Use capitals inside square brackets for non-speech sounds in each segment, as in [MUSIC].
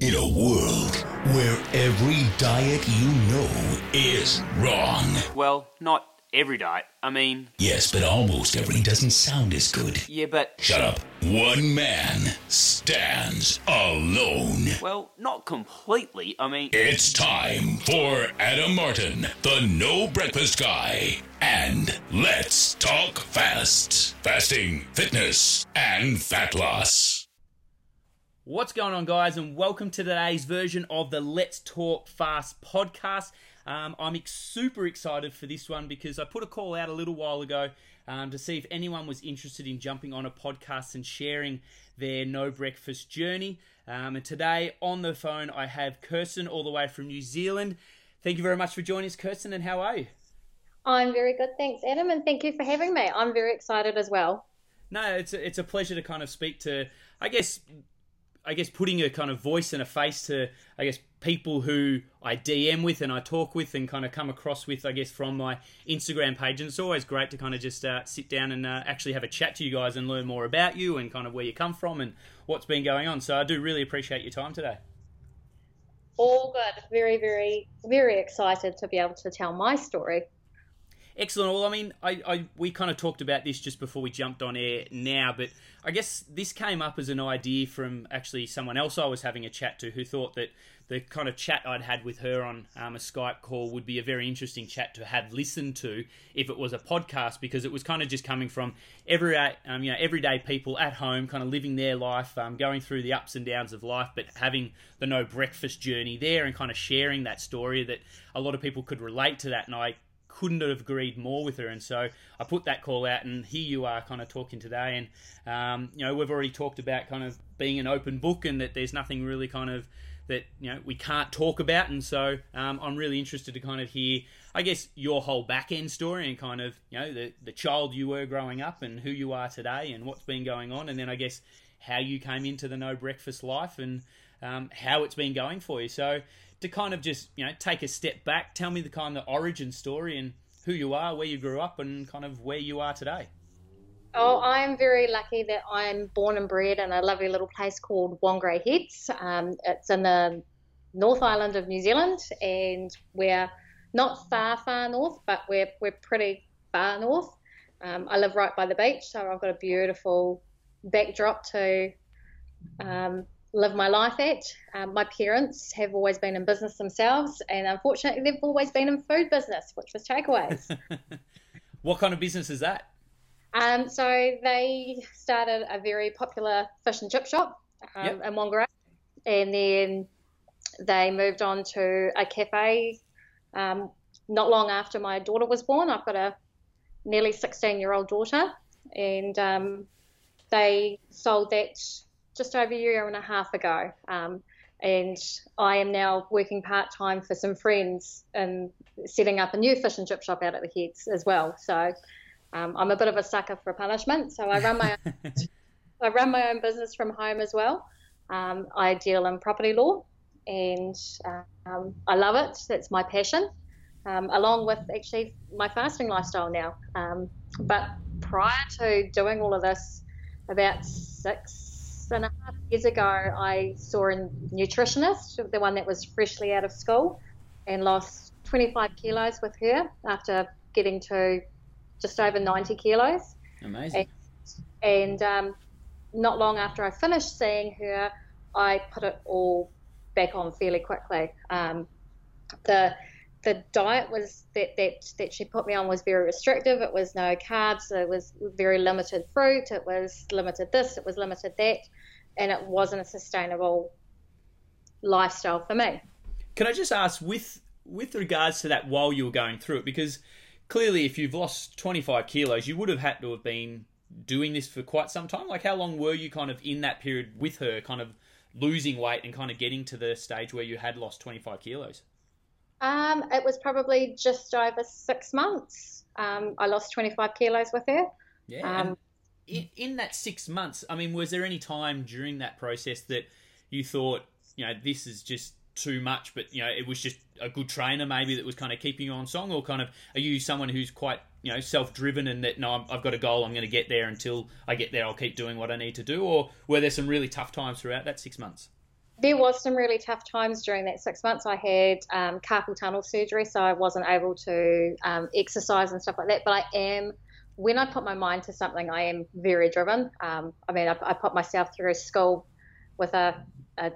In a world where every diet you know is wrong. Well, not every diet. I mean, Yes, but almost every doesn't sound as good. yeah, but. Shut up. One man stands alone. Well, not completely. I mean, It's time for Adam Martin, the No Breakfast Guy. And let's talk fast. Fasting, fitness, and fat loss. What's going on, guys, and welcome to today's version of the Let's Talk Fast podcast. Um, I'm ex- super excited for this one because I put a call out a little while ago um, to see if anyone was interested in jumping on a podcast and sharing their no breakfast journey. Um, and today on the phone, I have Kirsten all the way from New Zealand. Thank you very much for joining us, Kirsten, and how are you? I'm very good, thanks, Adam, and thank you for having me. I'm very excited as well. No, it's a, it's a pleasure to kind of speak to, I guess, I guess putting a kind of voice and a face to, I guess, people who I DM with and I talk with and kind of come across with, I guess, from my Instagram page. And it's always great to kind of just uh, sit down and uh, actually have a chat to you guys and learn more about you and kind of where you come from and what's been going on. So I do really appreciate your time today. All good. Very, very, very excited to be able to tell my story. Excellent. Well, I mean, I, I we kind of talked about this just before we jumped on air now, but I guess this came up as an idea from actually someone else I was having a chat to who thought that the kind of chat I'd had with her on um, a Skype call would be a very interesting chat to have listened to if it was a podcast because it was kind of just coming from every um, you know everyday people at home, kind of living their life, um, going through the ups and downs of life, but having the no breakfast journey there and kind of sharing that story that a lot of people could relate to that, and I couldn't have agreed more with her. And so I put that call out, and here you are, kind of talking today. And um, you know, we've already talked about kind of being an open book, and that there's nothing really kind of that you know we can't talk about. And so um, I'm really interested to kind of hear, I guess, your whole back end story and kind of you know the the child you were growing up and who you are today and what's been going on, and then I guess how you came into the no breakfast life and um, how it's been going for you. So to kind of just you know take a step back, tell me the kind of origin story and who you are, where you grew up, and kind of where you are today. Oh, I'm very lucky that I'm born and bred in a lovely little place called Whangarei Heads. Um, it's in the North Island of New Zealand, and we're not far, far north, but we're we're pretty far north. Um, I live right by the beach, so I've got a beautiful backdrop to um, live my life at. Um, my parents have always been in business themselves, and unfortunately, they've always been in food business, which was takeaways. [LAUGHS] what kind of business is that? um, so they started a very popular fish and chip shop um, Yep. in Whangarei, and then they moved on to a cafe. Um, not long after my daughter was born, I've got a nearly 16 year old daughter, and um, they sold that just over a year and a half ago. Um, and I am now working part time for some friends and setting up a new fish and chip shop out at the Heads as well. So um, I'm a bit of a sucker for punishment, so I run my own, [LAUGHS] I run my own business from home as well. Um, I deal in property law, and um, I love it. That's my passion, um, along with actually my fasting lifestyle now. Um, but prior to doing all of this, about six and a half years ago, I saw a nutritionist, the one that was freshly out of school, and lost 25 kilos with her after getting to just over 90 kilos. Amazing. And um, not long after I finished seeing her, I put it all back on fairly quickly. Um, the the diet was that, that that she put me on was very restrictive. It was no carbs. It was very limited fruit. It was limited this. It was limited that, and it wasn't a sustainable lifestyle for me. Can I just ask with with regards to that while you were going through it because clearly if you've lost 25 kilos you would have had to have been doing this for quite some time like how long were you kind of in that period with her kind of losing weight and kind of getting to the stage where you had lost 25 kilos Um, it was probably just over six months. Um, I lost 25 kilos with her. yeah Um, in, in that six months i mean was there any time during that process that you thought you know this is just too much but you know it was just a good trainer maybe that was kind of keeping you on song or kind of are you someone who's quite you know self-driven and that no i've got a goal i'm going to get there until i get there i'll keep doing what i need to do or were there some really tough times throughout that six months there was some really tough times during that six months. I had um, carpal tunnel surgery, so I wasn't able to um, exercise and stuff like that. But I am, when I put my mind to something, I am very driven. Um, I mean, I, I, put myself through school with a, a,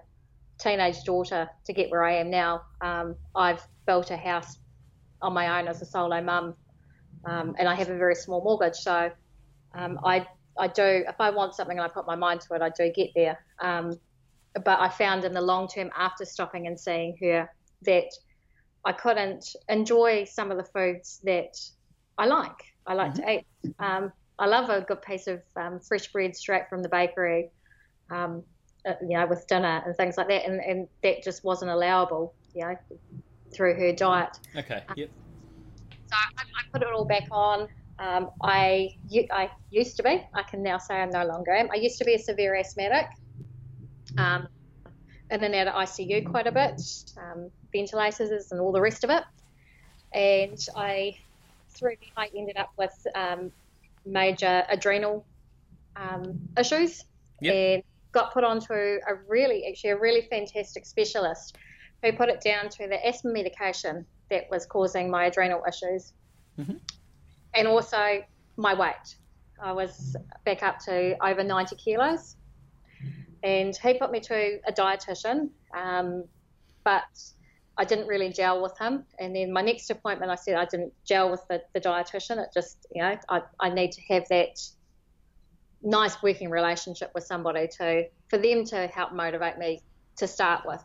teenage daughter to get where I am now. Um, I've built a house on my own as a solo mum, um, and I have a very small mortgage. So um, I I do if I want something and I put my mind to it, I do get there but I found in the long term after stopping and seeing her that I couldn't enjoy some of the foods that I like. I like mm-hmm. to eat. Um, I love a good piece of um, fresh bread straight from the bakery, um, uh, you know, with dinner and things like that, and, and that just wasn't allowable, you know, through her diet. Okay. Yep. So I, I put it all back on. Um, I I used to be. I can now say I'm no longer am. I used to be a severe asthmatic um, in and out of ICU quite a bit, um, ventilators and all the rest of it. And I, through I ended up with um, major adrenal um, issues yep. and got put onto a really, actually a really fantastic specialist who put it down to the asthma medication that was causing my adrenal issues. Mm-hmm. And also my weight. I was back up to over 90 kilos and he put me to a dietitian, um, but I didn't really gel with him. And then my next appointment, I said I didn't gel with the, the dietitian. It just, you know, I, I need to have that nice working relationship with somebody to for them to help motivate me to start with.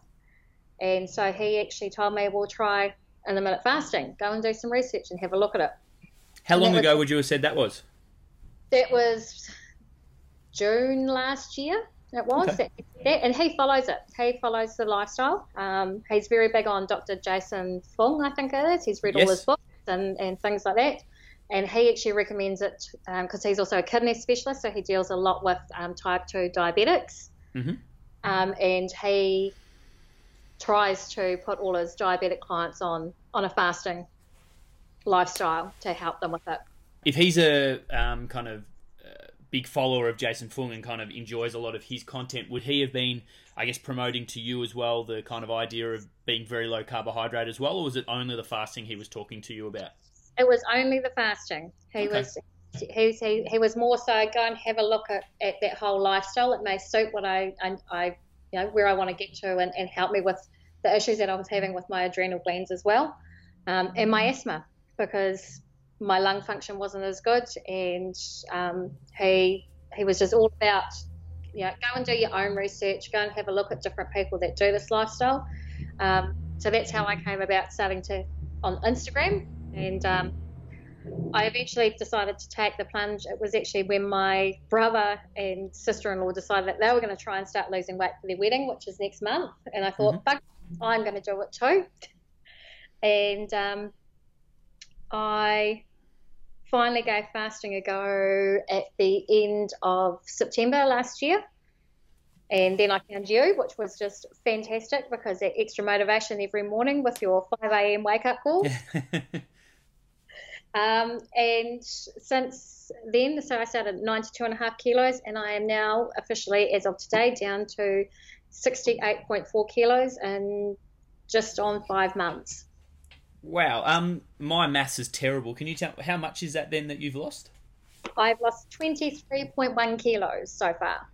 And so he actually told me, "We'll try intermittent fasting. Go and do some research and have a look at it." How long ago was, would you have said that was? That was June last year. It was, okay. and he follows it. He follows the lifestyle. Um, he's very big on Dr. Jason Fung, I think it is. He's read yes. all his books and, and things like that. And he actually recommends it because um, he's also a kidney specialist, so he deals a lot with um, type 2 diabetics. Mm-hmm. Um, and he tries to put all his diabetic clients on, on a fasting lifestyle to help them with it. If he's a um, kind of big follower of Jason Fung and kind of enjoys a lot of his content, would he have been, I guess, promoting to you as well the kind of idea of being very low carbohydrate as well, or was it only the fasting he was talking to you about? It was only the fasting. He okay. was he, he, he was more so go and have a look at, at that whole lifestyle. It may suit what I, I, I you know, where I want to get to and, and help me with the issues that I was having with my adrenal glands as well, um, and my asthma because my lung function wasn't as good, and um, he he was just all about you know go and do your own research, go and have a look at different people that do this lifestyle. Um, so that's how I came about starting to on Instagram, and um, I eventually decided to take the plunge. It was actually when my brother and sister-in-law decided that they were going to try and start losing weight for their wedding, which is next month, and I thought, mm-hmm. I'm going to do it too. And um, I finally gave fasting a go at the end of September last year. And then I found you, which was just fantastic because that extra motivation every morning with your 5 a.m. wake up call. [LAUGHS] um, and since then, so I started at 92 and a half kilos, and I am now officially, as of today, down to 68.4 kilos and just on five months. Wow. Um, my maths is terrible. Can you tell how much is that then that you've lost? I've lost twenty three point one kilos so far.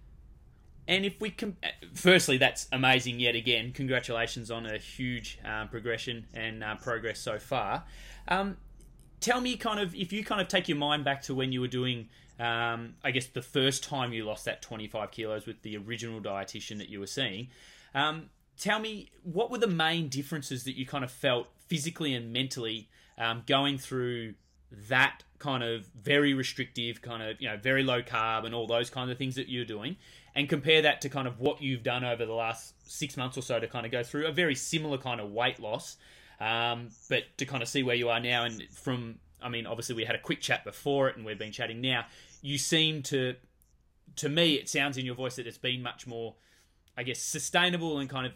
And if we can, firstly, that's amazing yet again. Congratulations on a huge um, progression and uh, progress so far. Um, tell me, kind of, if you kind of take your mind back to when you were doing, um, I guess, the first time you lost that 25 kilos with the original dietitian that you were seeing. Um, tell me, what were the main differences that you kind of felt physically and mentally um, going through that kind of very restrictive, kind of you know very low carb and all those kinds of things that you're doing, and compare that to kind of what you've done over the last six months or so to kind of go through a very similar kind of weight loss, um, but to kind of see where you are now. And from, I mean, obviously we had a quick chat before it, and we've been chatting now. You seem to, to me, it sounds in your voice that it's been much more, I guess, sustainable and kind of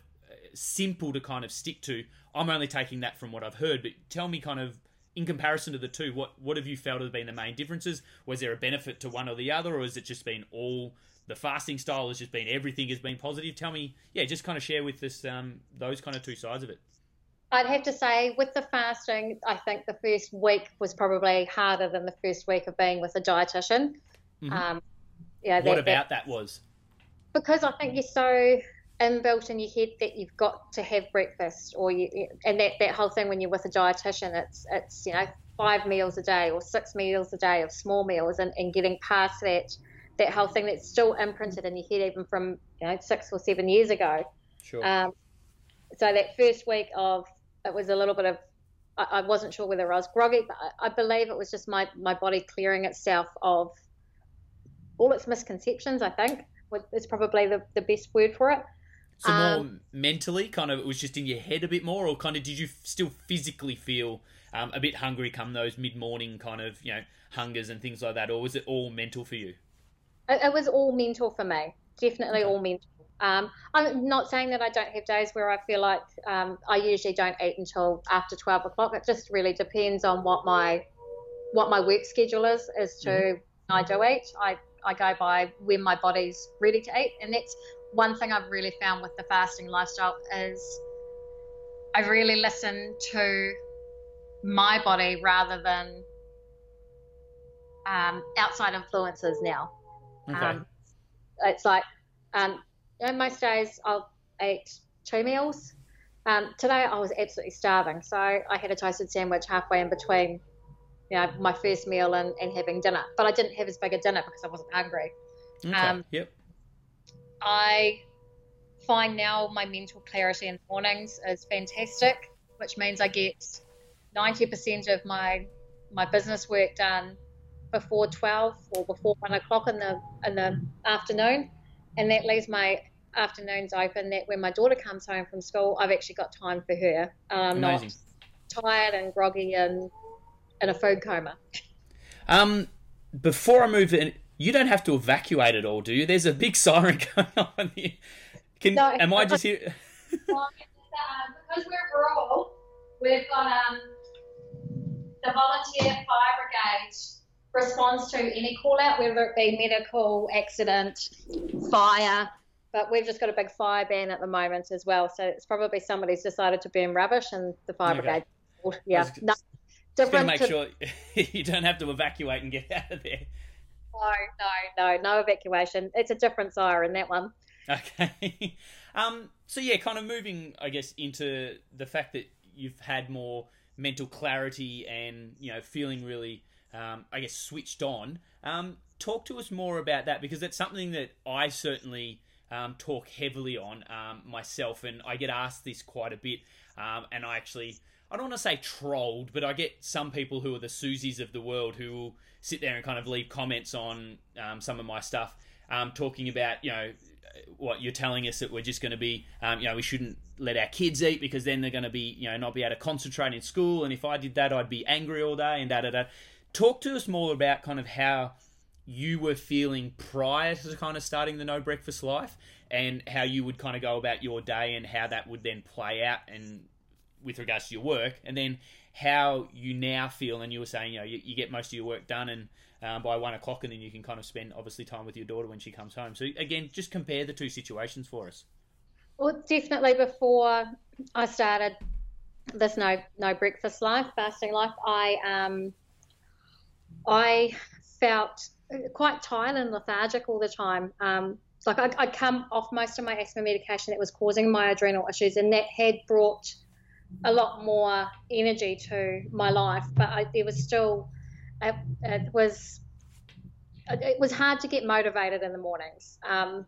simple to kind of stick to I'm only taking that from what I've heard, but tell me kind of in comparison to the two, what what have you felt have been the main differences? Was there a benefit to one or the other, or has it just been all the fasting style has just been everything has been positive. Tell me, yeah, just kind of share with us um, those kind of two sides of it. I'd have to say, with the fasting, I think the first week was probably harder than the first week of being with a dietitian. Mhm. Um, yeah, what that- about that, that was? because I think you're so inbuilt in your head that you've got to have breakfast, or you, and that, that whole thing when you're with a dietitian, it's it's you know five meals a day or six meals a day of small meals, and, and getting past that that whole thing that's still imprinted in your head even from you know six or seven years ago. Sure. Um, so that first week of it was a little bit of I, I wasn't sure whether I was groggy, but I, I believe it was just my my body clearing itself of all its misconceptions. I think is probably the, the best word for it. So more um, mentally, kind of, it was just in your head a bit more, or kind of, did you f- still physically feel um, a bit hungry come those mid morning kind of, you know, hungers and things like that, or was it all mental for you? It, it was all mental for me, definitely Okay. all mental. Um, I'm not saying that I don't have days where I feel like um, I usually don't eat until after twelve o'clock. It just really depends on what my what my work schedule is as to when I do eat. I, I go by when my body's ready to eat, and that's one thing I've really found with the fasting lifestyle is I really listen to my body rather than um, outside influences now. Okay. Um, it's like um, most days I'll eat two meals. Um, today I was absolutely starving, so I had a toasted sandwich halfway in between, you know, my first meal and, and having dinner. But I didn't have as big a dinner because I wasn't hungry. okay. um, yep. I find now my mental clarity in the mornings is fantastic, which means I get 90% of my my business work done before 12 or before 1 o'clock in the in the afternoon, and that leaves my afternoons open. That when my daughter comes home from school, I've actually got time for her. I'm Amazing. not tired and groggy and in a food coma. Um, before I move in, you don't have to evacuate at all, do you? There's a big siren [LAUGHS] going on here. Can No. am I just here? [LAUGHS] because we're rural, we've got um, the volunteer fire brigade responds to any call out, whether it be medical, accident, fire. But we've just got a big fire ban at the moment as well. So it's probably somebody's decided to burn rubbish and the fire Okay. brigade. Yeah, was no, Just gonna make to, sure [LAUGHS] you don't have to evacuate and get out of there. No, no, no, evacuation. It's a different siren, that one. Okay. [LAUGHS] um. So yeah, kind of moving, I guess, into the fact that you've had more mental clarity and you know feeling really, um, I guess, switched on. Um, talk to us more about that because it's something that I certainly um, talk heavily on um, myself, and I get asked this quite a bit. Um, and I actually, I don't want to say trolled, but I get some people who are the Susies of the world who will sit there and kind of leave comments on um, some of my stuff, um, talking about you know what you're telling us that we're just going to be, um, you know, we shouldn't let our kids eat because then they're going to be, you know, not be able to concentrate in school. And if I did that, I'd be angry all day and da da da. Talk to us more about kind of how you were feeling prior to kind of starting the no breakfast life and how you would kind of go about your day and how that would then play out and with regards to your work and then how you now feel and you were saying you know you, you get most of your work done and um, by one o'clock and then you can kind of spend obviously time with your daughter when she comes home so again just compare the two situations for us Well, definitely before I started this no no breakfast life, fasting life, I um I felt quite tired and lethargic all the time. Um, like I, I'd come off most of my asthma medication that was causing my adrenal issues, and that had brought a lot more energy to my life. But I, there was still it, it was it was hard to get motivated in the mornings um,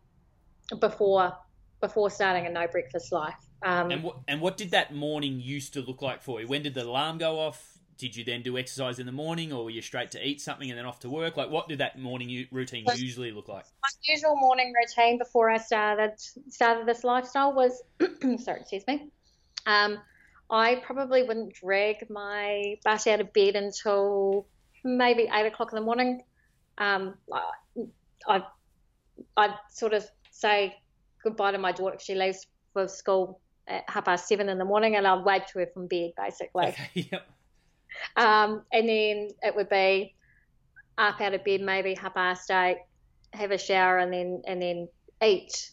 before before starting a no breakfast life. Um, and what and what did that morning used to look like for you when did the alarm go off did you then do exercise in the morning or were you straight to eat something and then off to work like what did that morning routine usually look like my usual morning routine before I started started this lifestyle was [CLEARS THROAT] sorry, excuse me. Um, I probably wouldn't drag my butt out of bed until maybe eight o'clock in the morning. Um, I I'd sort of say goodbye to my daughter. She leaves for school at half past seven in the morning, and I'd wave to her from bed basically. okay [LAUGHS] yep Um, and then it would be up out of bed maybe half past eight, have a shower, and then and then eat,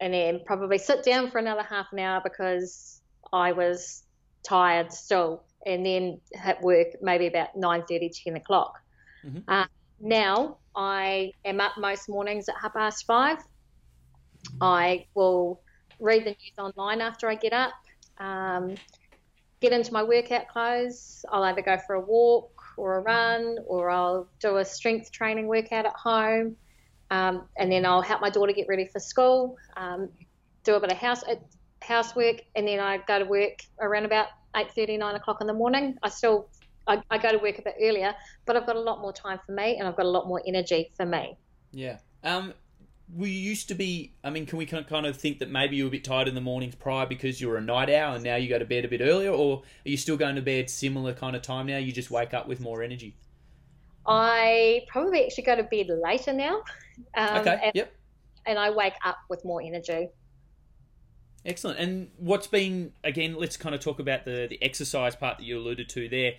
and then probably sit down for another half an hour because I was tired still, and then at work maybe about 9:30, 10 o'clock. Mm-hmm. Uh, now I am up most mornings at half past five. I will read the news online after I get up, um, get into my workout clothes. I'll either go for a walk or a run, or I'll do a strength training workout at home, um, and then I'll help my daughter get ready for school, um, do a bit of house uh, housework, and then I go to work around about 8:30, 9 o'clock in the morning. I still I, I, go to work a bit earlier, but I've got a lot more time for me, and I've got a lot more energy for me. Yeah. Um, we used to be. I mean, can we kind of think that maybe you were a bit tired in the mornings prior because you were a night owl, and now you go to bed a bit earlier, or are you still going to bed similar kind of time now? You just wake up with more energy. I probably actually go to bed later now. [LAUGHS] Um, okay. And, yep. And I wake up with more energy. Excellent. And what's been again? Let's kind of talk about the the exercise part that you alluded to there.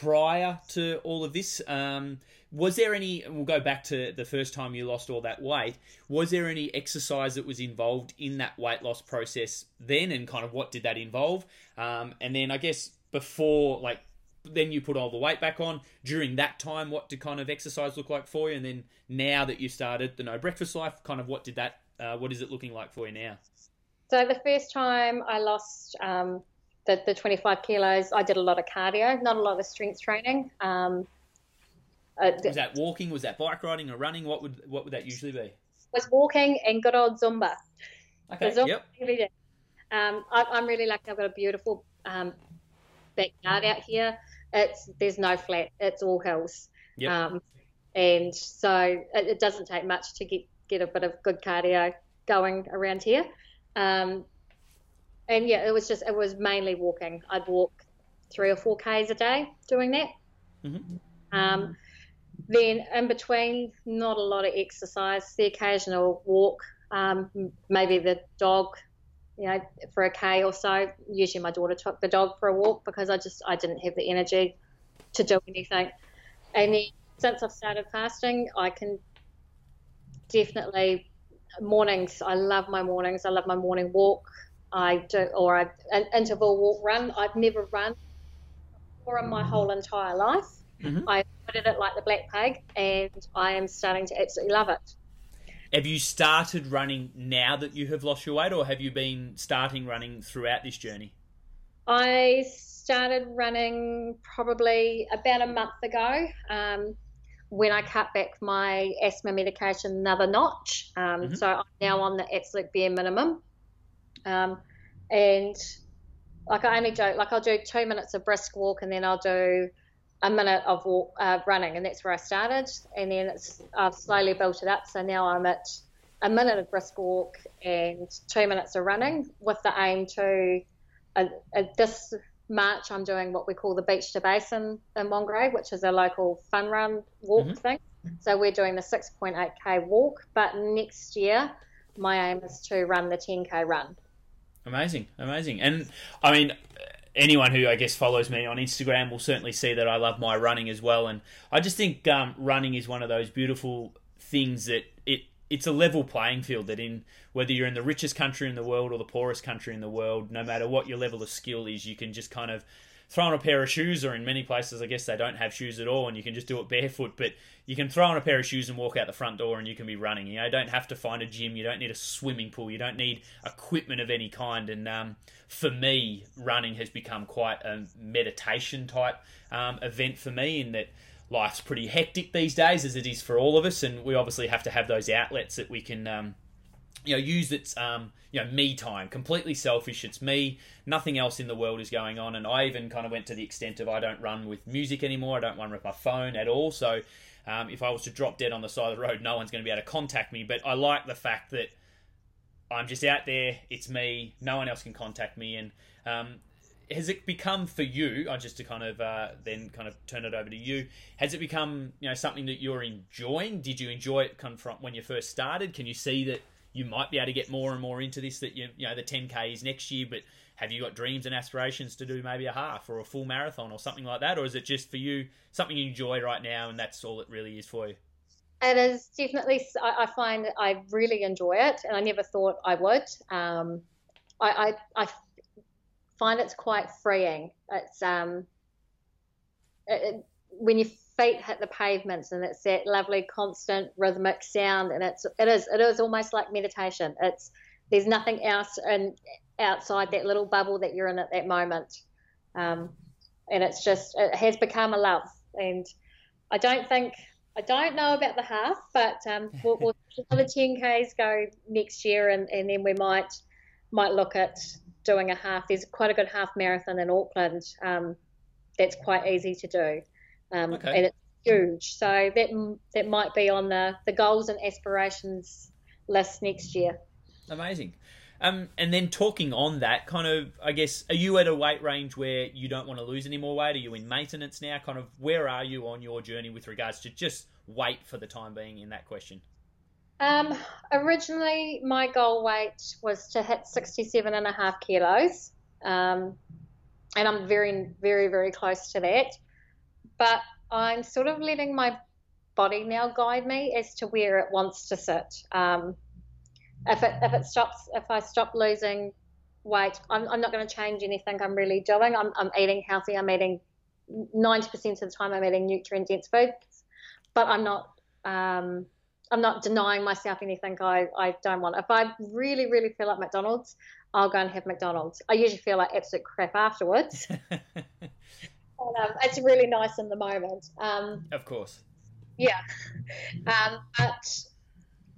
Prior to all of this, um, was there any? We'll go back to the first time you lost all that weight. Was there any exercise that was involved in that weight loss process then, and kind of what did that involve? Um, and then I guess before, like, then you put all the weight back on. During that time, what did kind of exercise look like for you? And then now that you started the no breakfast life, kind of what did that? Uh, what is it looking like for you now? So the first time I lost um, the, the 25 kilos, I did a lot of cardio, not a lot of strength training. Um, uh, was that walking? Was that bike riding or running? What would what would that usually be? Was walking and good old Zumba. Okay. Zumba yep. Every day. Um, I, am really lucky. I've got a beautiful um, backyard out here. It's there's no flat. It's all hills. Yep. Um, and so it, it, doesn't take much to get get a bit of good cardio going around here. Um, and yeah, it was just it was mainly walking. I'd walk three or four k's a day doing that. Mm-hmm. Um, then in between, not a lot of exercise. The occasional walk, um, maybe the dog, you know, for a k or so. Usually, my daughter took the dog for a walk because I just I didn't have the energy to do anything. And then since I've started fasting, I can definitely mornings. I love my mornings. I love my morning walk. I do, or I, an interval walk run. I've never run in my whole entire life. Mm-hmm. I avoided it like the black plague, and I am starting to absolutely love it. Have you started running now that you have lost your weight, or have you been starting running throughout this journey? I started running probably about a month ago. Um, when I cut back my asthma medication another notch. Um, mm-hmm. So I'm now on the absolute bare minimum. Um, and like I only do, like I'll do two minutes of brisk walk and then I'll do a minute of walk, uh, running, and that's where I started. And then it's I've slowly built it up. So now I'm at a minute of brisk walk and two minutes of running with the aim to uh, uh, this March, I'm doing what we call the Beach to Basin in Whangarei, which is a local fun run walk mm-hmm. thing. So we're doing the 6.8k walk, but next year my aim is to run the 10k run. Amazing, amazing. And I mean, anyone who I guess follows me on Instagram will certainly see that I love my running as well. And I just think um, running is one of those beautiful things that it's a level playing field that in whether you're in the richest country in the world or the poorest country in the world, no matter what your level of skill is, you can just kind of throw on a pair of shoes, or in many places, I guess they don't have shoes at all, and you can just do it barefoot. But you can throw on a pair of shoes and walk out the front door, and you can be running. You know, don't have to find a gym. You don't need a swimming pool. You don't need equipment of any kind. And um, for me, running has become quite a meditation type um, event for me, in that life's pretty hectic these days, as it is for all of us, and we obviously have to have those outlets that we can, um, you know, use its, um, you know, me time. Completely selfish. It's me. Nothing else in the world is going on, and I even kind of went to the extent of I don't run with music anymore. I don't run with my phone at all. So, um, if I was to drop dead on the side of the road, no one's going to be able to contact me. But I like the fact that I'm just out there. It's me. No one else can contact me, and um, has it become for you? Uh, just to kind of uh, then kind of turn it over to you. Has it become you know something that you're enjoying? Did you enjoy it from when you first started? Can you see that you might be able to get more and more into this? That you you know the 10k is next year, but have you got dreams and aspirations to do maybe a half or a full marathon or something like that, or is it just for you something you enjoy right now and that's all it really is for you? It is definitely. I, I find I really enjoy it, and I never thought I would. Um, I, I, I find it's quite freeing. It's um, it, when your feet hit the pavements, and it's that lovely constant rhythmic sound, and it's it is it is almost like meditation. It's there's nothing else and outside that little bubble that you're in at that moment, um, and it's just it has become a love. And I don't think I don't know about the half, but um, [LAUGHS] we'll, we'll the 10Ks go next year, and, and then we might might look at doing a half. There's quite a good half marathon in Auckland um, that's quite easy to do, um, okay. and it's huge. So that that might be on the the goals and aspirations list next year. Amazing. Um, and then talking on that, kind of, I guess, are you at a weight range where you don't want to lose any more weight? Are you in maintenance now? Kind of, where are you on your journey with regards to just weight for the time being in that question? Um, originally, my goal weight was to hit 67 and a half kilos. Um, and I'm very, very, very close to that. But I'm sort of letting my body now guide me as to where it wants to sit. Um, if it if it stops if I stop losing weight, I'm, I'm not going to change anything I'm really doing. I'm, I'm eating healthy. I'm eating 90% of the time I'm eating nutrient dense foods, but I'm not um, I'm not denying myself anything I, I don't want. If I really really feel like McDonald's, I'll go and have McDonald's. I usually feel like absolute crap afterwards. [LAUGHS] and, um, it's really nice in the moment. Um, of course. Yeah, um, but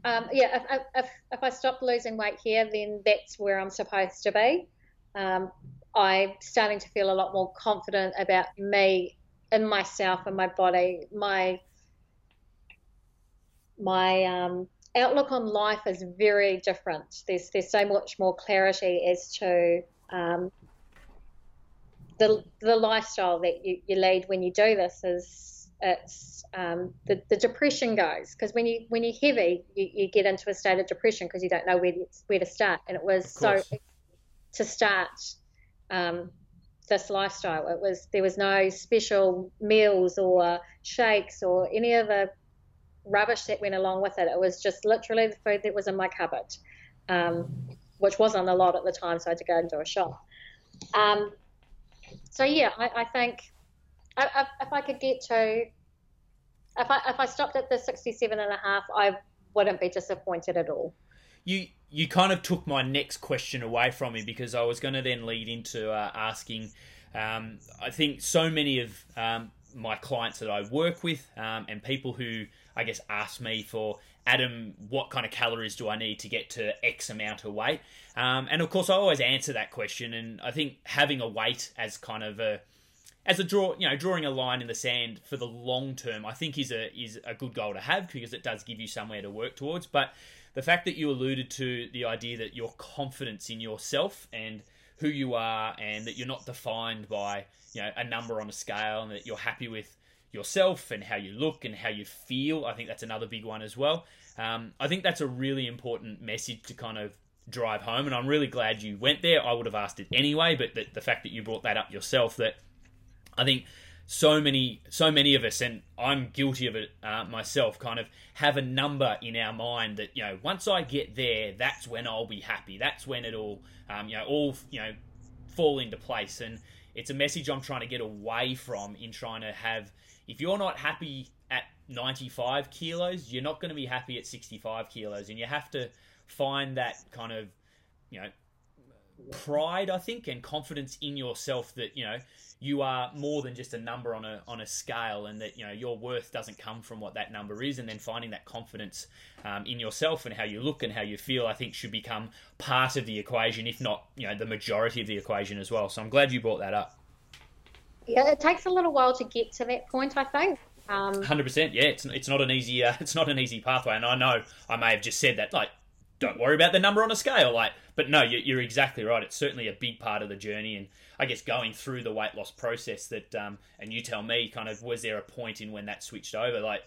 um, yeah, if, if, if I stop losing weight here, then that's where I'm supposed to be. Um, I'm starting to feel a lot more confident about me and myself and my body. My my um, outlook on life is very different. There's there's so much more clarity as to um, the the lifestyle that you, you lead when you do this is it's um, the, the depression goes. Because when you when you're heavy you, you get into a state of depression because you don't know where to, where to start. And it was so to start um, this lifestyle. It was there was no special meals or shakes or any of the rubbish that went along with it it was just literally the food that was in my cupboard um, which wasn't a lot at the time so I had to go and do a shop um, so yeah I, I think if, if I could get to, if I if I stopped at the 67 and a half, I wouldn't be disappointed at all. You you kind of took my next question away from me because I was going to then lead into uh, asking. Um, I think so many of um, my clients that I work with um, and people who I guess ask me for Adam, what kind of calories do I need to get to X amount of weight? Um, and of course, I always answer that question. And I think having a weight as kind of a as a draw, you know, drawing a line in the sand for the long term, I think is a is a good goal to have because it does give you somewhere to work towards. But the fact that you alluded to the idea that your confidence in yourself and who you are, and that you're not defined by you know a number on a scale, and that you're happy with yourself and how you look and how you feel. I think that's another big one as well. Um, I think that's a really important message to kind of drive home, and I'm really glad you went there. I would have asked it anyway, but the, the fact that you brought that up yourself that I think so many so many of us and i'm guilty of it uh, myself kind of have a number in our mind that you know once i get there that's when i'll be happy that's when it'll um, you know all you know fall into place and it's a message i'm trying to get away from in trying to have if you're not happy at 95 kilos you're not going to be happy at 65 kilos and you have to find that kind of you know pride i think and confidence in yourself that you know you are more than just a number on a on a scale, and that you know your worth doesn't come from what that number is, and then finding that confidence um, in yourself and how you look and how you feel, I think should become part of the equation, if not you know the majority of the equation as well. So I'm glad you brought that up. Yeah, it takes a little while to get to that point, I think. Um, Hundred um, percent. Yeah, it's it's not an easy uh, [LAUGHS] it's not an easy pathway, and I know I may have just said that like don't worry about the number on a scale. Like, but no, you're exactly right. It's certainly a big part of the journey, and I guess going through the weight loss process. That, um, and you tell me, kind of, was there a point in when that switched over? Like,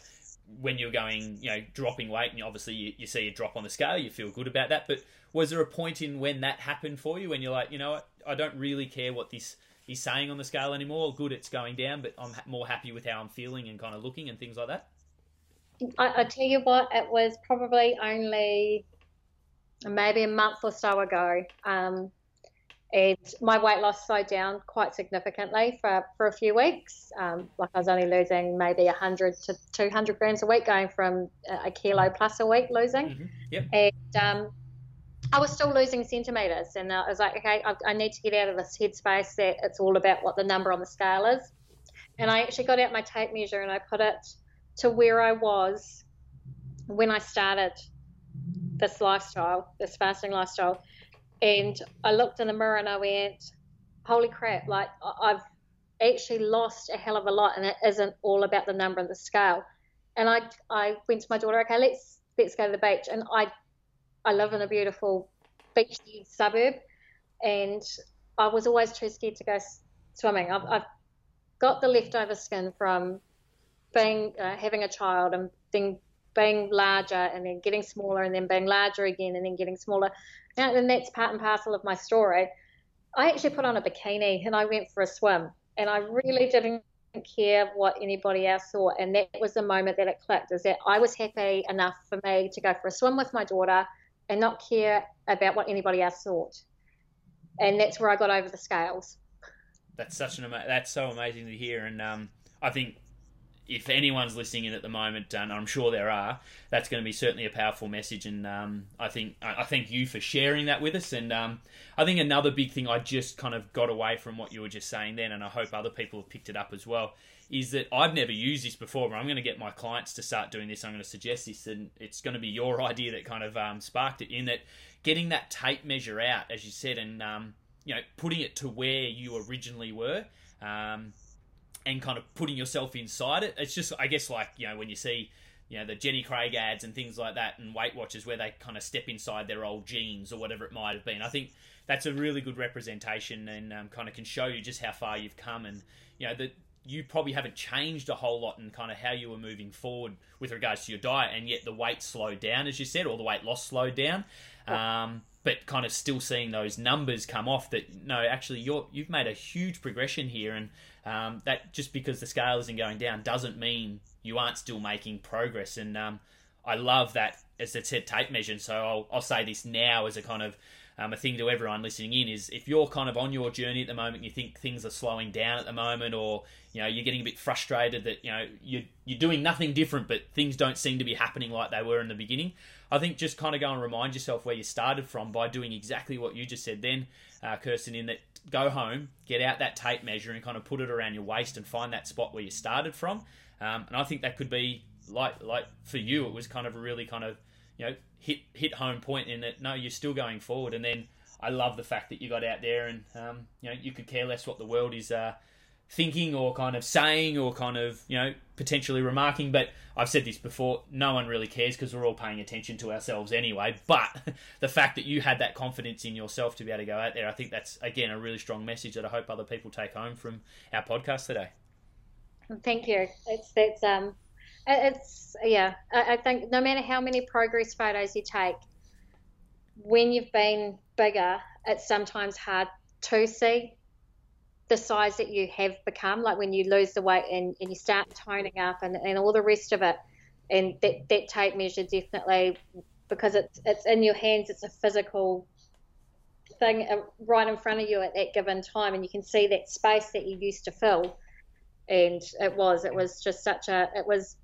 when you're going, you know, dropping weight, and obviously you, you see a drop on the scale, you feel good about that. But was there a point in when that happened for you, when you're like, you know what, I don't really care what this is saying on the scale anymore. Good, it's going down, but I'm more happy with how I'm feeling and kind of looking and things like that. I, I tell you what, it was probably only maybe a month or so ago. Um, and my weight loss slowed down quite significantly for, for a few weeks. Um, like I was only losing maybe 100 to 200 grams a week, going from a kilo plus a week losing. Mm-hmm. Yep. And um, I was still losing centimeters, and uh, I was like, okay, I, I need to get out of this headspace that it's all about what the number on the scale is. And I actually got out my tape measure and I put it to where I was when I started this lifestyle, this fasting lifestyle. And I looked in the mirror and I went, holy crap, like I've actually lost a hell of a lot and it isn't all about the number on the scale. And I, I went to my daughter, okay, let's, let's go to the beach. And I, I live in a beautiful beachy suburb and I was always too scared to go swimming. I've, I've got the leftover skin from being, uh, having a child and being being larger and then getting smaller and then being larger again and then getting smaller. And that's part and parcel of my story. I actually put on a bikini and I went for a swim and I really didn't care what anybody else thought. And that was the moment that it clicked is that I was happy enough for me to go for a swim with my daughter and not care about what anybody else thought. And that's where I got over the scales. That's such an ama- that's so amazing to hear. And um, I think if anyone's listening in at the moment, and I'm sure there are, that's going to be certainly a powerful message. And um, I think I thank you for sharing that with us. And um, I think another big thing I just kind of got away from what you were just saying then, and I hope other people have picked it up as well, is that I've never used this before, but I'm going to get my clients to start doing this. I'm going to suggest this, and it's going to be your [LAUGHS] idea that kind of um, sparked it. In that, getting that tape measure out, as you said, and um, you know, putting it to where you originally were. Um, and kind of putting yourself inside it. It's just, I guess, like you know, when you see, you know, the Jenny Craig ads and things like that, and Weight Watchers where they kind of step inside their old jeans or whatever it might have been. I think that's a really good representation and um, kind of can show you just how far you've come, and you know that you probably haven't changed a whole lot in kind of how you were moving forward with regards to your diet, and yet the weight slowed down, as you said, or the weight loss slowed down. Um, but kind of still seeing those numbers come off that no actually you're you've made a huge progression here and um, that just because the scale isn't going down doesn't mean you aren't still making progress. And um, I love that as said tape measure. So I'll, I'll say this now as a kind of um, a thing to everyone listening in is if you're kind of on your journey at the moment, you think things are slowing down at the moment, or you know you're getting a bit frustrated that you know you're you're doing nothing different, but things don't seem to be happening like they were in the beginning. I think just kind of go and remind yourself where you started from by doing exactly what you just said then, uh, Kirsten, in that go home, get out that tape measure and kind of put it around your waist and find that spot where you started from. Um, and I think that could be like like for you, it was kind of a really kind of you know hit hit home point in that no, you're still going forward. And then I love the fact that you got out there and um, you know you could care less what the world is uh, thinking or kind of saying or kind of you know potentially remarking. But i've said this before no one really cares because we're all paying attention to ourselves anyway. [LAUGHS] But the fact that you had that confidence in yourself to be able to go out there i think that's again a really strong message that i hope other people take home from our podcast today. Thank you. It's that's um it's yeah I, I think no matter how many progress photos you take when you've been bigger it's sometimes hard to see the size that you have become, like when you lose the weight and, and you start toning up and, and all the rest of it. And that, that tape measure definitely, because it's, it's in your hands, it's a physical thing uh, right in front of you at that given time. And you can see that space that you used to fill. And it was, it was just such a, it was,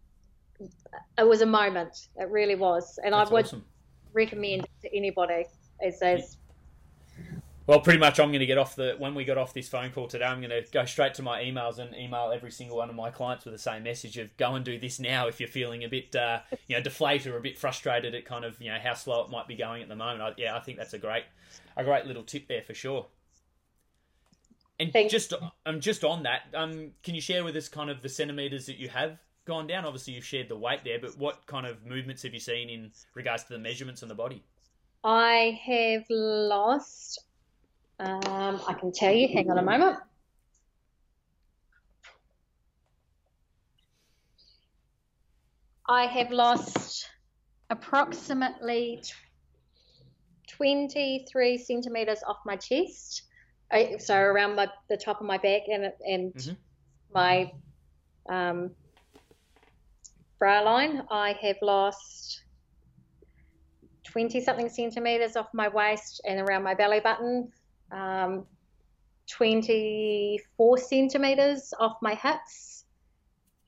it was a moment. It really was. And That's I would awesome. recommend it to anybody as, as well, pretty much, I'm going to get off the when we got off this phone call today. I'm going to go straight to my emails and email every single one of my clients with the same message of go and do this now if you're feeling a bit, uh, you know, deflated or a bit frustrated at kind of you know how slow it might be going at the moment. I, yeah, I think that's a great, a great little tip there for sure. And Thanks. just um, just on that, um, can you share with us kind of the centimeters that you have gone down? Obviously, you've shared the weight there, but what kind of movements have you seen in regards to the measurements on the body? I have lost um, I can tell you, hang on a moment. I have lost approximately 23 centimeters off my chest, so around my, the top of my back and, and mm-hmm. my um, bra line, I have lost 20 something centimeters off my waist and around my belly button, um, 24 centimeters off my hips.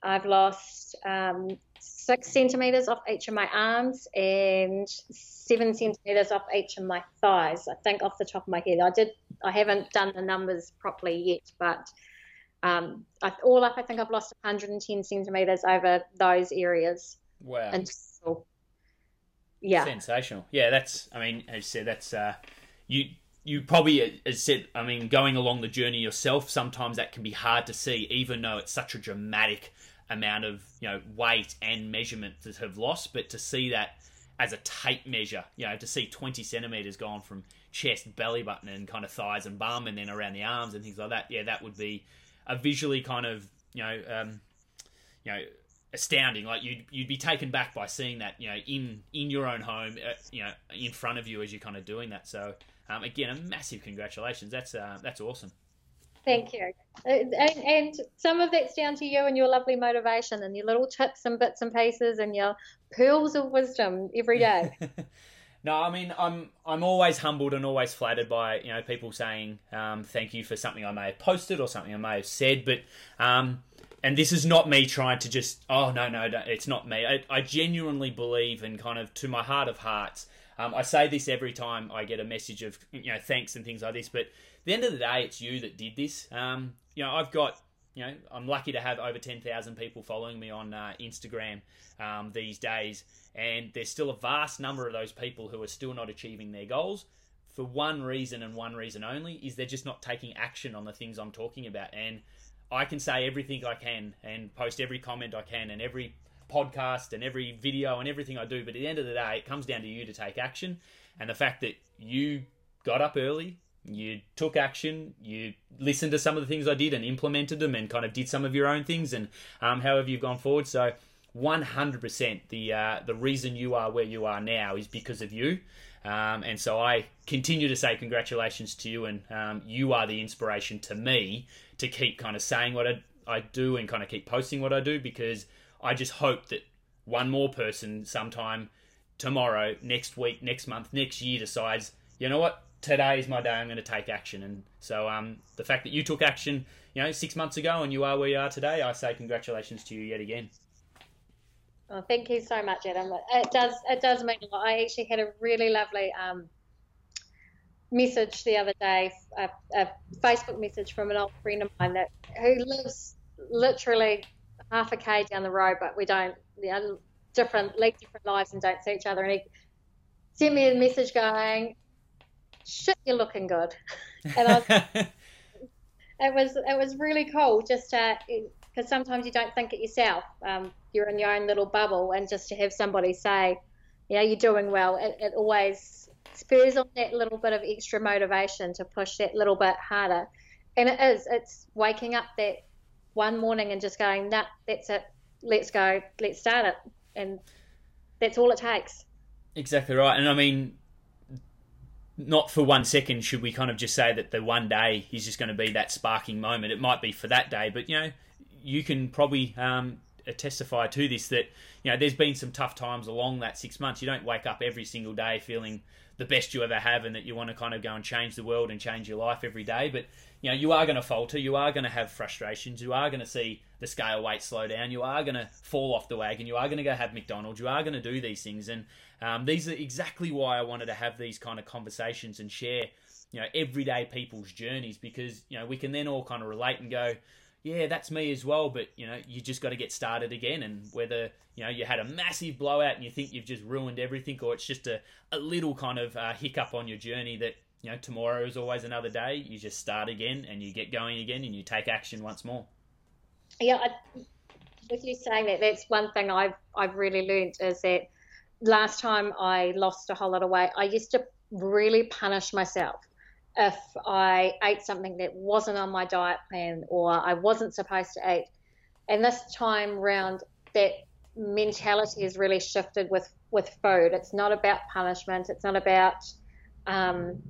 I've lost um, six centimeters off each of my arms and seven centimeters off each of my thighs. I think off the top of my head, I did. I haven't done the numbers properly yet, but um, I, all up, I think I've lost 110 centimeters over those areas. Wow. And so, yeah. Sensational. Yeah, that's. I mean, as you said, that's uh, you. You probably, as said, I mean, going along the journey yourself, sometimes that can be hard to see, even though it's such a dramatic amount of you know weight and measurement that have lost. But to see that as a tape measure, you know, to see 20 centimeters gone from chest, belly button, and kind of thighs and bum, and then around the arms and things like that, yeah, that would be a visually kind of you know um, you know astounding. Like you'd you'd be taken back by seeing that you know in in your own home, uh, you know, in front of you as you're kind of doing that. So um, again, a massive congratulations. That's uh, that's awesome. Thank you. And, and some of that's down to you and your lovely motivation and your little tips and bits and pieces and your pearls of wisdom every day. [LAUGHS] no, I mean I'm I'm always humbled and always flattered by you know people saying um, thank you for something I may have posted or something I may have said, but um, and this is not me trying to just oh no no, it's not me. I, I genuinely believe and kind of to my heart of hearts. Um, I say this every time I get a message of you know thanks and things like this, but at the end of the day, it's you that did this. Um, you know, I've got you know I'm lucky to have over ten thousand people following me on uh, Instagram um, these days, and there's still a vast number of those people who are still not achieving their goals for one reason and one reason only is they're just not taking action on the things I'm talking about and I can say everything I can and post every comment I can and every podcast and every video and everything I do. But at the end of the day, it comes down to you to take action. And the fact that you got up early, you took action, you listened to some of the things I did and implemented them and kind of did some of your own things and um, however you've gone forward. So 100% the, uh, the reason you are where you are now is because of you. Um, and so I continue to say congratulations to you, and um, you are the inspiration to me to keep kind of saying what I, I do and kind of keep posting what I do because I just hope that one more person sometime tomorrow, next week, next month, next year decides, you know what, today is my day. I'm going to take action. And so um, the fact that you took action, you know, six months ago and you are where you are today, I say congratulations to you yet again. Oh, thank you so much, Adam. It does it does mean a lot. I actually had a really lovely um, message the other day, a, a, Facebook message from an old friend of mine that who lives literally half a k down the road, but we don't, you know, different lead different lives and don't see each other. And he sent me a message going, "Shit, you're looking good," [LAUGHS] and I, [LAUGHS] it was it was really cool just to because sometimes you don't think it yourself. Um, you're in your own little bubble, and just to have somebody say, "Yeah, you're doing well, it, it always spurs on that little bit of extra motivation to push that little bit harder. And it is, it's waking up that one morning and just going, nah, that's it, let's go, let's start it. And that's all it takes. Exactly right. And I mean, not for one second should we kind of just say that the one day is just going to be that sparking moment. It might be for that day, but you know, you can probably um, testify to this that you know there's been some tough times along that six months. You don't wake up every single day feeling the best you ever have and that you want to kind of go and change the world and change your life every day. But you know you are going to falter. You are going to have frustrations. You are going to see the scale weight slow down. You are going to fall off the wagon. You are going to go have McDonald's. You are going to do these things. And um, these are exactly why I wanted to have these kind of conversations and share you know everyday people's journeys because you know we can then all kind of relate and go yeah, that's me as well. But you know, you just got to get started again. And whether you know you had a massive blowout and you think you've just ruined everything, or it's just a, a little kind of uh, hiccup on your journey that you know tomorrow is always another day. You just start again and you get going again and you take action once more. Yeah, I, with you saying that, that's one thing I've I've really learned is that last time I lost a whole lot of weight, I used to really punish myself if I ate something that wasn't on my diet plan or I wasn't supposed to eat. And this time round, that mentality has really shifted with, with food. It's not about punishment. It's not about um,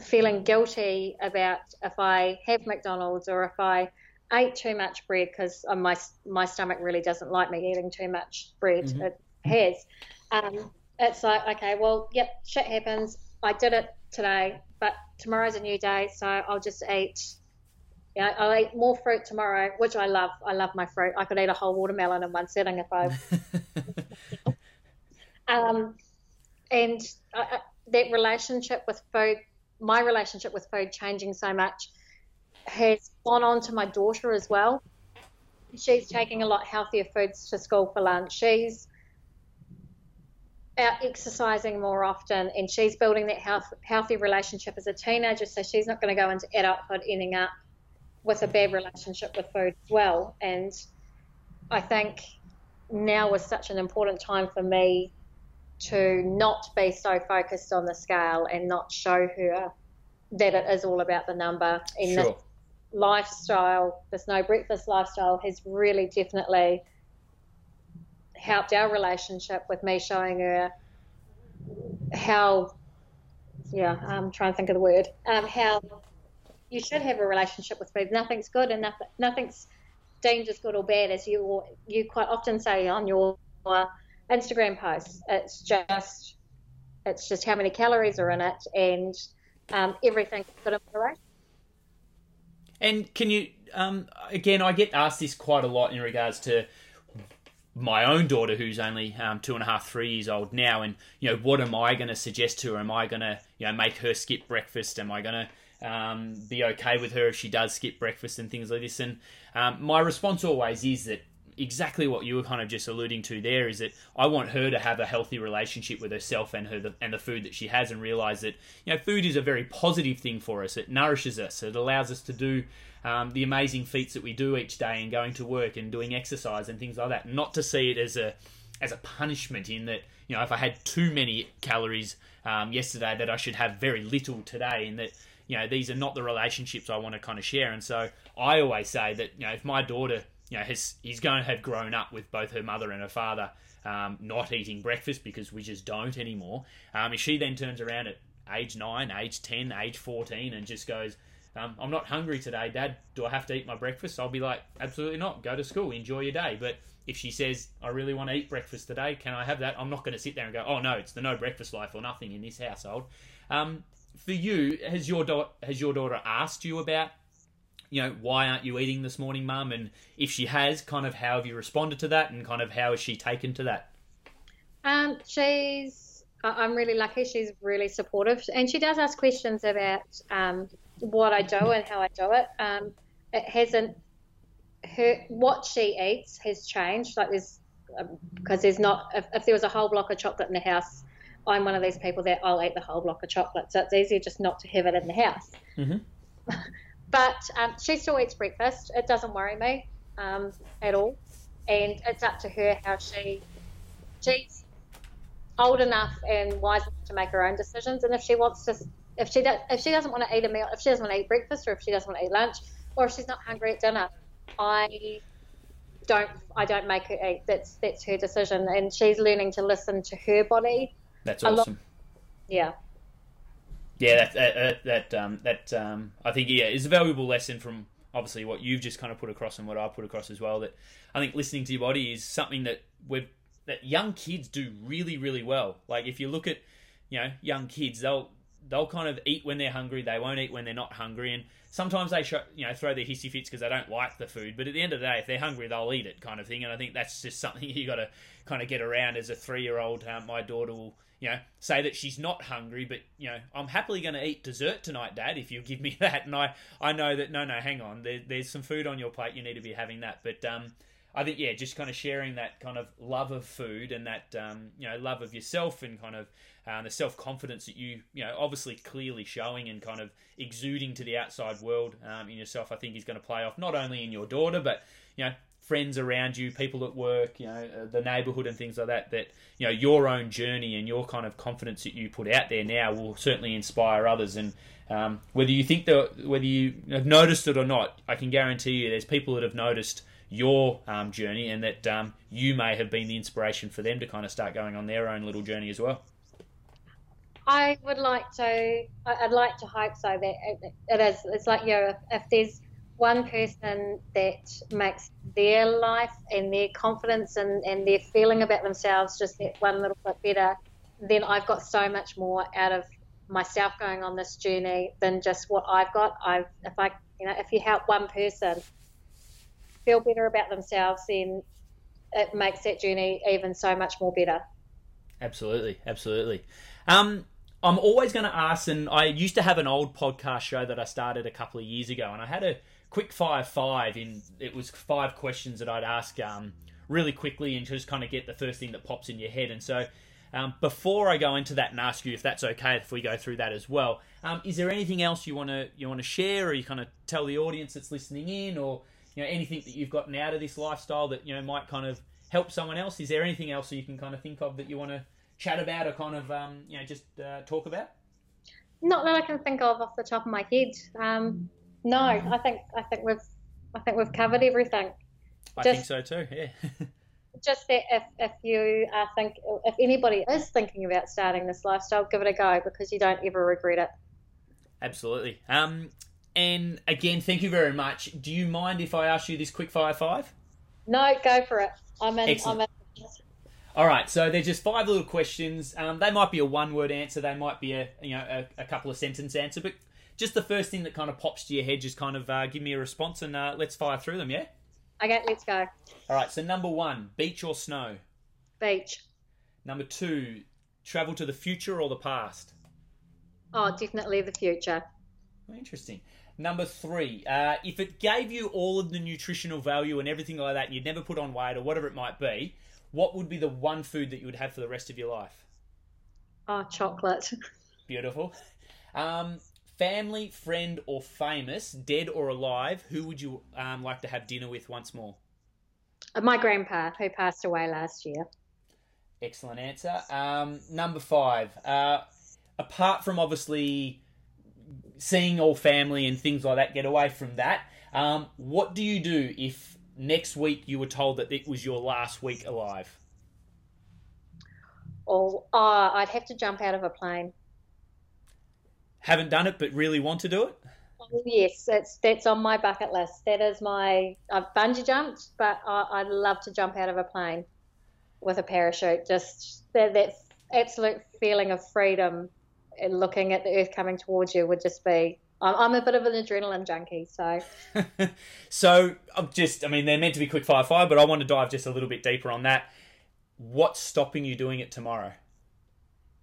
feeling guilty about if I have McDonald's or if I ate too much bread because my my stomach really doesn't like me eating too much bread. Mm-hmm. It has. Um, it's like okay, well, yep, shit happens. I did it today, but tomorrow's a new day, so I'll just eat. Yeah, I'll eat more fruit tomorrow, which I love. I love my fruit. I could eat a whole watermelon in one sitting if I. [LAUGHS] um, and uh, uh, that relationship with food, my relationship with food changing so much, has gone on to my daughter as well. She's taking a lot healthier foods to school for lunch. She's out exercising more often and she's building that health, healthy relationship as a teenager so she's not going to go into adulthood ending up with a bad relationship with food as well and i think now was such an important time for me to not be so focused on the scale and not show her that it is all about the number and sure. this lifestyle this no breakfast lifestyle has really definitely helped our relationship with me showing her how, yeah, I'm trying to think of the word, um, how you should have a relationship with food. Nothing's good and nothing, nothing's dangerous, good or bad, as you you quite often say on your Instagram posts. It's just it's just how many calories are in it, and um, everything's good in moderation. And can you, um, again, I get asked this quite a lot in regards to my own daughter, who's only um, two and a half, three years old now, and you know, what am I going to suggest to her? Am I going to, you know, make her skip breakfast? Am I going to um, be okay with her if she does skip breakfast and things like this? And um, my response always is that exactly what you were kind of just alluding to there is that I want her to have a healthy relationship with herself and her and the food that she has, and realize that you know, food is a very positive thing for us. It nourishes us. It allows us to do um, the amazing feats that we do each day and going to work and doing exercise and things like that. Not to see it as a as a punishment in that you know if I had too many calories um, yesterday that I should have very little today and that you know these are not the relationships I want to kind of share. And so I always say that you know if my daughter you know has he's going to have grown up with both her mother and her father um, not eating breakfast because we just don't anymore. Um, if she then turns around at age nine, age ten, age fourteen and just goes um, I'm not hungry today, Dad. Do I have to eat my breakfast? I'll be like, absolutely not. Go to school, enjoy your day. But if she says, I really want to eat breakfast today, can I have that? I'm not going to sit there and go, oh no, it's the no breakfast life or nothing in this household. Um, for you, has your da- has your daughter asked you about, you know, why aren't you eating this morning, Mum? And if she has, kind of how have you responded to that, and kind of how has she taken to that? Um, she's I'm really lucky. She's really supportive, and she does ask questions about um, what I do and how I do it. Um, it hasn't her what she eats has changed. Like there's because um, there's not if, if, there was a whole block of chocolate in the house, I'm one of these people that I'll eat the whole block of chocolate. So it's easier just not to have it in the house. Mm-hmm. [LAUGHS] but um, she still eats breakfast. It doesn't worry me um, at all, and it's up to her how she she's old enough and wise enough to make her own decisions. And if she wants to if she does, if she doesn't want to eat a meal, if she doesn't want to eat breakfast, or if she doesn't want to eat lunch, or if she's not hungry at dinner, I don't I don't make her eat. That's that's her decision, and she's learning to listen to her body. That's awesome. Lot. Yeah. Yeah, that that that um, that um, I think yeah is a valuable lesson from obviously what you've just kind of put across and what I put across as well. That I think listening to your body is something that we've that young kids do really really well. Like if you look at you know young kids, they'll they'll kind of eat when they're hungry. They won't eat when they're not hungry, and sometimes they show, you know throw their hissy fits because they don't like the food. But at the end of the day, if they're hungry, they'll eat it, kind of thing. And I think that's just something [LAUGHS] you got to kind of get around as a three year old. Um, my daughter will you know say that she's not hungry, but you know I'm happily going to eat dessert tonight, Dad, if you give me [LAUGHS] that. And I I know that no no hang on, there, there's some food on your plate. You need to be having that, but um. I think yeah, just kind of sharing that kind of love of food and that um, you know love of yourself and kind of uh, the self confidence that you you know obviously clearly showing and kind of exuding to the outside world um, in yourself, I think is going to play off not only in your daughter but you know friends around you, people at work, you know uh, the neighbourhood and things like that. That you know your own journey and your kind of confidence that you put out there now will certainly inspire others and. Um, whether you think that whether you have noticed it or not, I can guarantee you there's people that have noticed your um, journey and that um, you may have been the inspiration for them to kind of start going on their own little journey as well. I would like to. I'd like to hope so that it, is. It's like you know, if, if there's one person that makes their life and their confidence and, and their feeling about themselves just that one little bit better, then I've got so much more out of myself going on this journey than just what I've got. I've if I you know if you help one person feel better about themselves, then it makes that journey even so much more better. Absolutely, absolutely. Um, I'm always going to ask, and I used to have an old podcast show that I started a couple of years ago, and I had a quick fire five. In it was five questions that I'd ask um, really quickly and just kind of get the first thing that pops in your head. And so, um, before I go into that and ask you if that's okay if we go through that as well, um, is there anything else you want to you want to share, or you kind of tell the audience that's listening in, or you know anything that you've gotten out of this lifestyle that you know might kind of help someone else? Is there anything else that you can kind of think of that you want to chat about or kind of um, you know just uh, talk about? Not that I can think of off the top of my head. Um, no, I think I think we've I think we've covered everything. I just, think so too. Yeah. [LAUGHS] just that if, if you uh, think if anybody is thinking about starting this lifestyle, give it a go because you don't ever regret it. Absolutely. Um, and again, thank you very much. Do you mind if I ask you this quick fire five? No, go for it. I'm in. Excellent. I'm in. All right, so they're just five little questions. Um, they might be a one-word answer. They might be a you know a, a, couple of sentence answer, but just the first thing that kind of pops to your head, just kind of uh, give me a response, and uh, let's fire through them. Yeah. Okay, let's go. All right. So number one, beach or snow. Beach. Number two, travel to the future or the past. Oh, definitely the future. Interesting. Number three, uh, if it gave you all of the nutritional value and everything like that, and you'd never put on weight or whatever it might be, what would be the one food that you would have for the rest of your life? Oh, chocolate. Beautiful. Um, family, friend, or famous, dead or alive, who would you um, like to have dinner with once more? Uh, my grandpa, who passed away last year. Excellent answer. Um, number five, uh, apart from obviously seeing all family and things like that, get away from that. Um, what do you do if next week you were told that it was your last week alive? Oh, I'd have to jump out of a plane. Haven't done it, but really want to do it. Oh, yes, that's that's on my bucket list. That is my I've bungee jumped, but I, would love to jump out of a plane with a parachute. Just that that absolute feeling of freedom and looking at the earth coming towards you would just be I'm a bit of an adrenaline junkie, so. [LAUGHS] so I'm just, I mean, they're meant to be quick fire fire, but I want to dive just a little bit deeper on that. What's stopping you doing it tomorrow?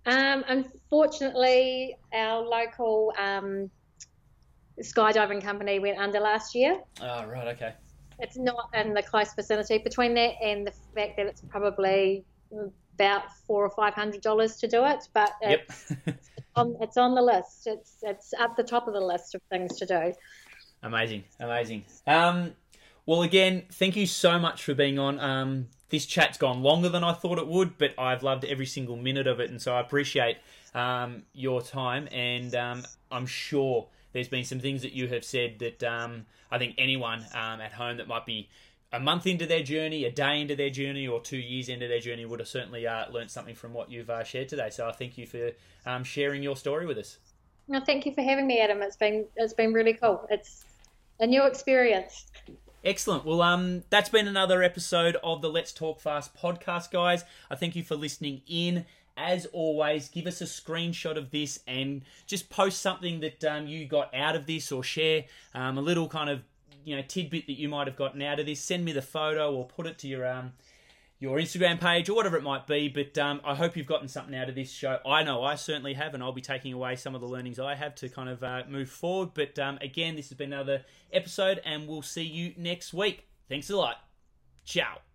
Um, unfortunately, our local um, skydiving company went under last year. Oh, right, okay. It's not in the close vicinity. Between that and the fact that it's probably about four or five hundred dollars to do it, but yep. On, it's on the list. It's it's at the top of the list of things to do. Amazing, amazing. Um, well, again, thank you so much for being on. Um, this chat's gone longer than I thought it would, but I've loved every single minute of it, and so I appreciate um, your time. And um, I'm sure there's been some things that you have said that um, I think anyone um, at home that might be a month into their journey, a day into their journey, or two years into their journey would have certainly uh, learned something from what you've uh, shared today. So I thank you for um, sharing your story with us. No, thank you for having me, Adam. It's been it's been really cool. It's a new experience. Excellent. Well, um, that's been another episode of the Let's Talk Fast podcast, guys. I thank you for listening in. As always, give us a screenshot of this and just post something that um, you got out of this, or share um, a little kind of you know tidbit that you might have gotten out of this, send me the photo or put it to your um your Instagram page or whatever it might be. But um, I hope you've gotten something out of this show. I know I certainly have, and I'll be taking away some of the learnings I have to kind of uh, move forward. But um, again, this has been another episode, and we'll see you next week. Thanks a lot. Ciao.